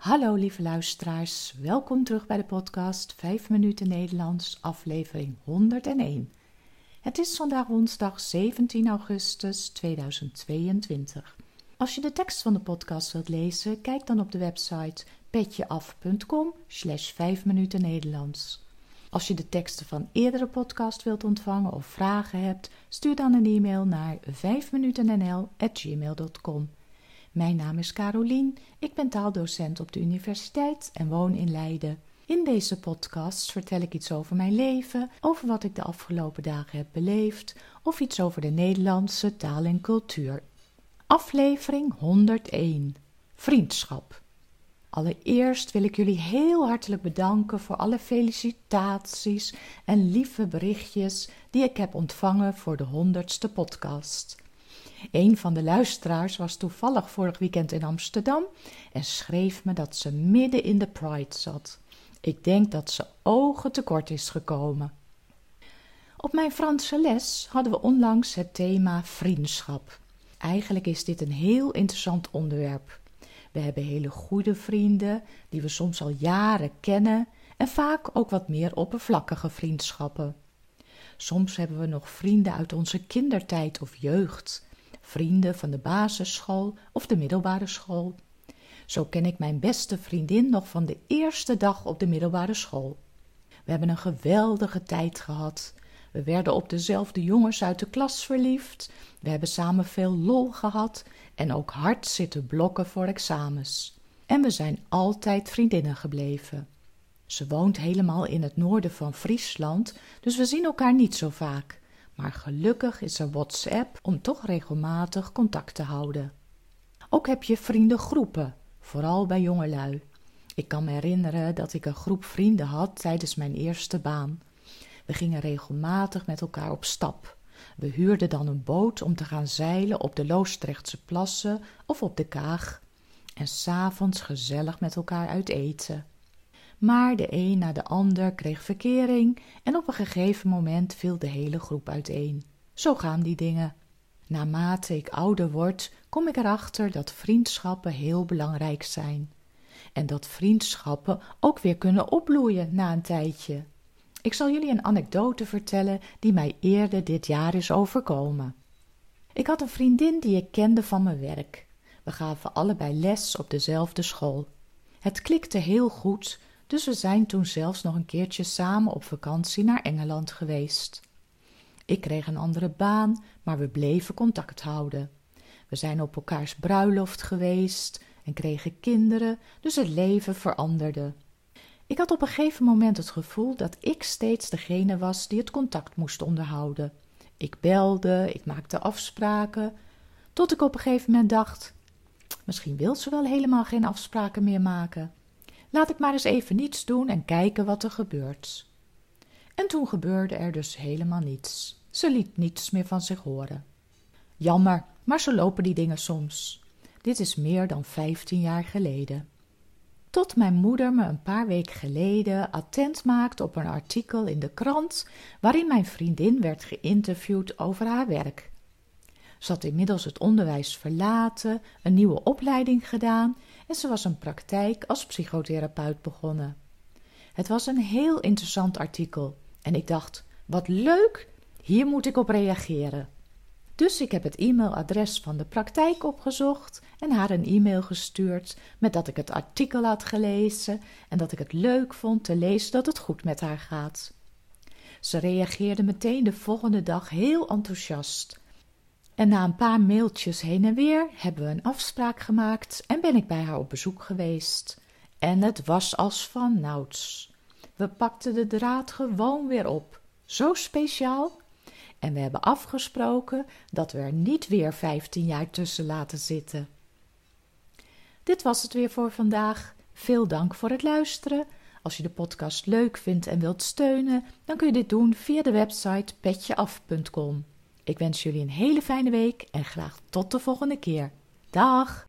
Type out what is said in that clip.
Hallo lieve luisteraars, welkom terug bij de podcast 5 minuten Nederlands, aflevering 101. Het is vandaag woensdag 17 augustus 2022. Als je de tekst van de podcast wilt lezen, kijk dan op de website petjeaf.com slash 5 minuten Nederlands. Als je de teksten van eerdere podcast wilt ontvangen of vragen hebt, stuur dan een e-mail naar 5minutennl.gmail.com. Mijn naam is Carolien, ik ben taaldocent op de universiteit en woon in Leiden. In deze podcast vertel ik iets over mijn leven, over wat ik de afgelopen dagen heb beleefd of iets over de Nederlandse taal en cultuur. Aflevering 101 Vriendschap. Allereerst wil ik jullie heel hartelijk bedanken voor alle felicitaties en lieve berichtjes die ik heb ontvangen voor de honderdste podcast. Een van de luisteraars was toevallig vorig weekend in Amsterdam en schreef me dat ze midden in de Pride zat. Ik denk dat ze ogen tekort is gekomen. Op mijn Franse les hadden we onlangs het thema vriendschap. Eigenlijk is dit een heel interessant onderwerp. We hebben hele goede vrienden die we soms al jaren kennen en vaak ook wat meer oppervlakkige vriendschappen. Soms hebben we nog vrienden uit onze kindertijd of jeugd, vrienden van de basisschool of de middelbare school. Zo ken ik mijn beste vriendin nog van de eerste dag op de middelbare school. We hebben een geweldige tijd gehad. We werden op dezelfde jongens uit de klas verliefd. We hebben samen veel lol gehad en ook hard zitten blokken voor examens. En we zijn altijd vriendinnen gebleven. Ze woont helemaal in het noorden van Friesland, dus we zien elkaar niet zo vaak. Maar gelukkig is er WhatsApp om toch regelmatig contact te houden. Ook heb je vriendengroepen, vooral bij jongelui. Ik kan me herinneren dat ik een groep vrienden had tijdens mijn eerste baan. We gingen regelmatig met elkaar op stap. We huurden dan een boot om te gaan zeilen op de Loostrechtse plassen of op de Kaag en s'avonds gezellig met elkaar uit eten. Maar de een na de ander kreeg verkering en op een gegeven moment viel de hele groep uiteen. Zo gaan die dingen. Naarmate ik ouder word, kom ik erachter dat vriendschappen heel belangrijk zijn. En dat vriendschappen ook weer kunnen opbloeien na een tijdje. Ik zal jullie een anekdote vertellen die mij eerder dit jaar is overkomen. Ik had een vriendin die ik kende van mijn werk. We gaven allebei les op dezelfde school. Het klikte heel goed, dus we zijn toen zelfs nog een keertje samen op vakantie naar Engeland geweest. Ik kreeg een andere baan, maar we bleven contact houden. We zijn op elkaars bruiloft geweest en kregen kinderen, dus het leven veranderde. Ik had op een gegeven moment het gevoel dat ik steeds degene was die het contact moest onderhouden. Ik belde, ik maakte afspraken, tot ik op een gegeven moment dacht: misschien wil ze wel helemaal geen afspraken meer maken. Laat ik maar eens even niets doen en kijken wat er gebeurt. En toen gebeurde er dus helemaal niets. Ze liet niets meer van zich horen. Jammer, maar zo lopen die dingen soms. Dit is meer dan vijftien jaar geleden. Tot mijn moeder me een paar weken geleden attent maakte op een artikel in de krant waarin mijn vriendin werd geïnterviewd over haar werk. Ze had inmiddels het onderwijs verlaten, een nieuwe opleiding gedaan en ze was een praktijk als psychotherapeut begonnen. Het was een heel interessant artikel en ik dacht: wat leuk, hier moet ik op reageren. Dus ik heb het e-mailadres van de praktijk opgezocht en haar een e-mail gestuurd met dat ik het artikel had gelezen en dat ik het leuk vond te lezen dat het goed met haar gaat. Ze reageerde meteen de volgende dag heel enthousiast. En na een paar mailtjes heen en weer hebben we een afspraak gemaakt en ben ik bij haar op bezoek geweest. En het was als van nauds. We pakten de draad gewoon weer op. Zo speciaal en we hebben afgesproken dat we er niet weer vijftien jaar tussen laten zitten. Dit was het weer voor vandaag. Veel dank voor het luisteren. Als je de podcast leuk vindt en wilt steunen, dan kun je dit doen via de website petjeaf.com. Ik wens jullie een hele fijne week en graag tot de volgende keer. Dag!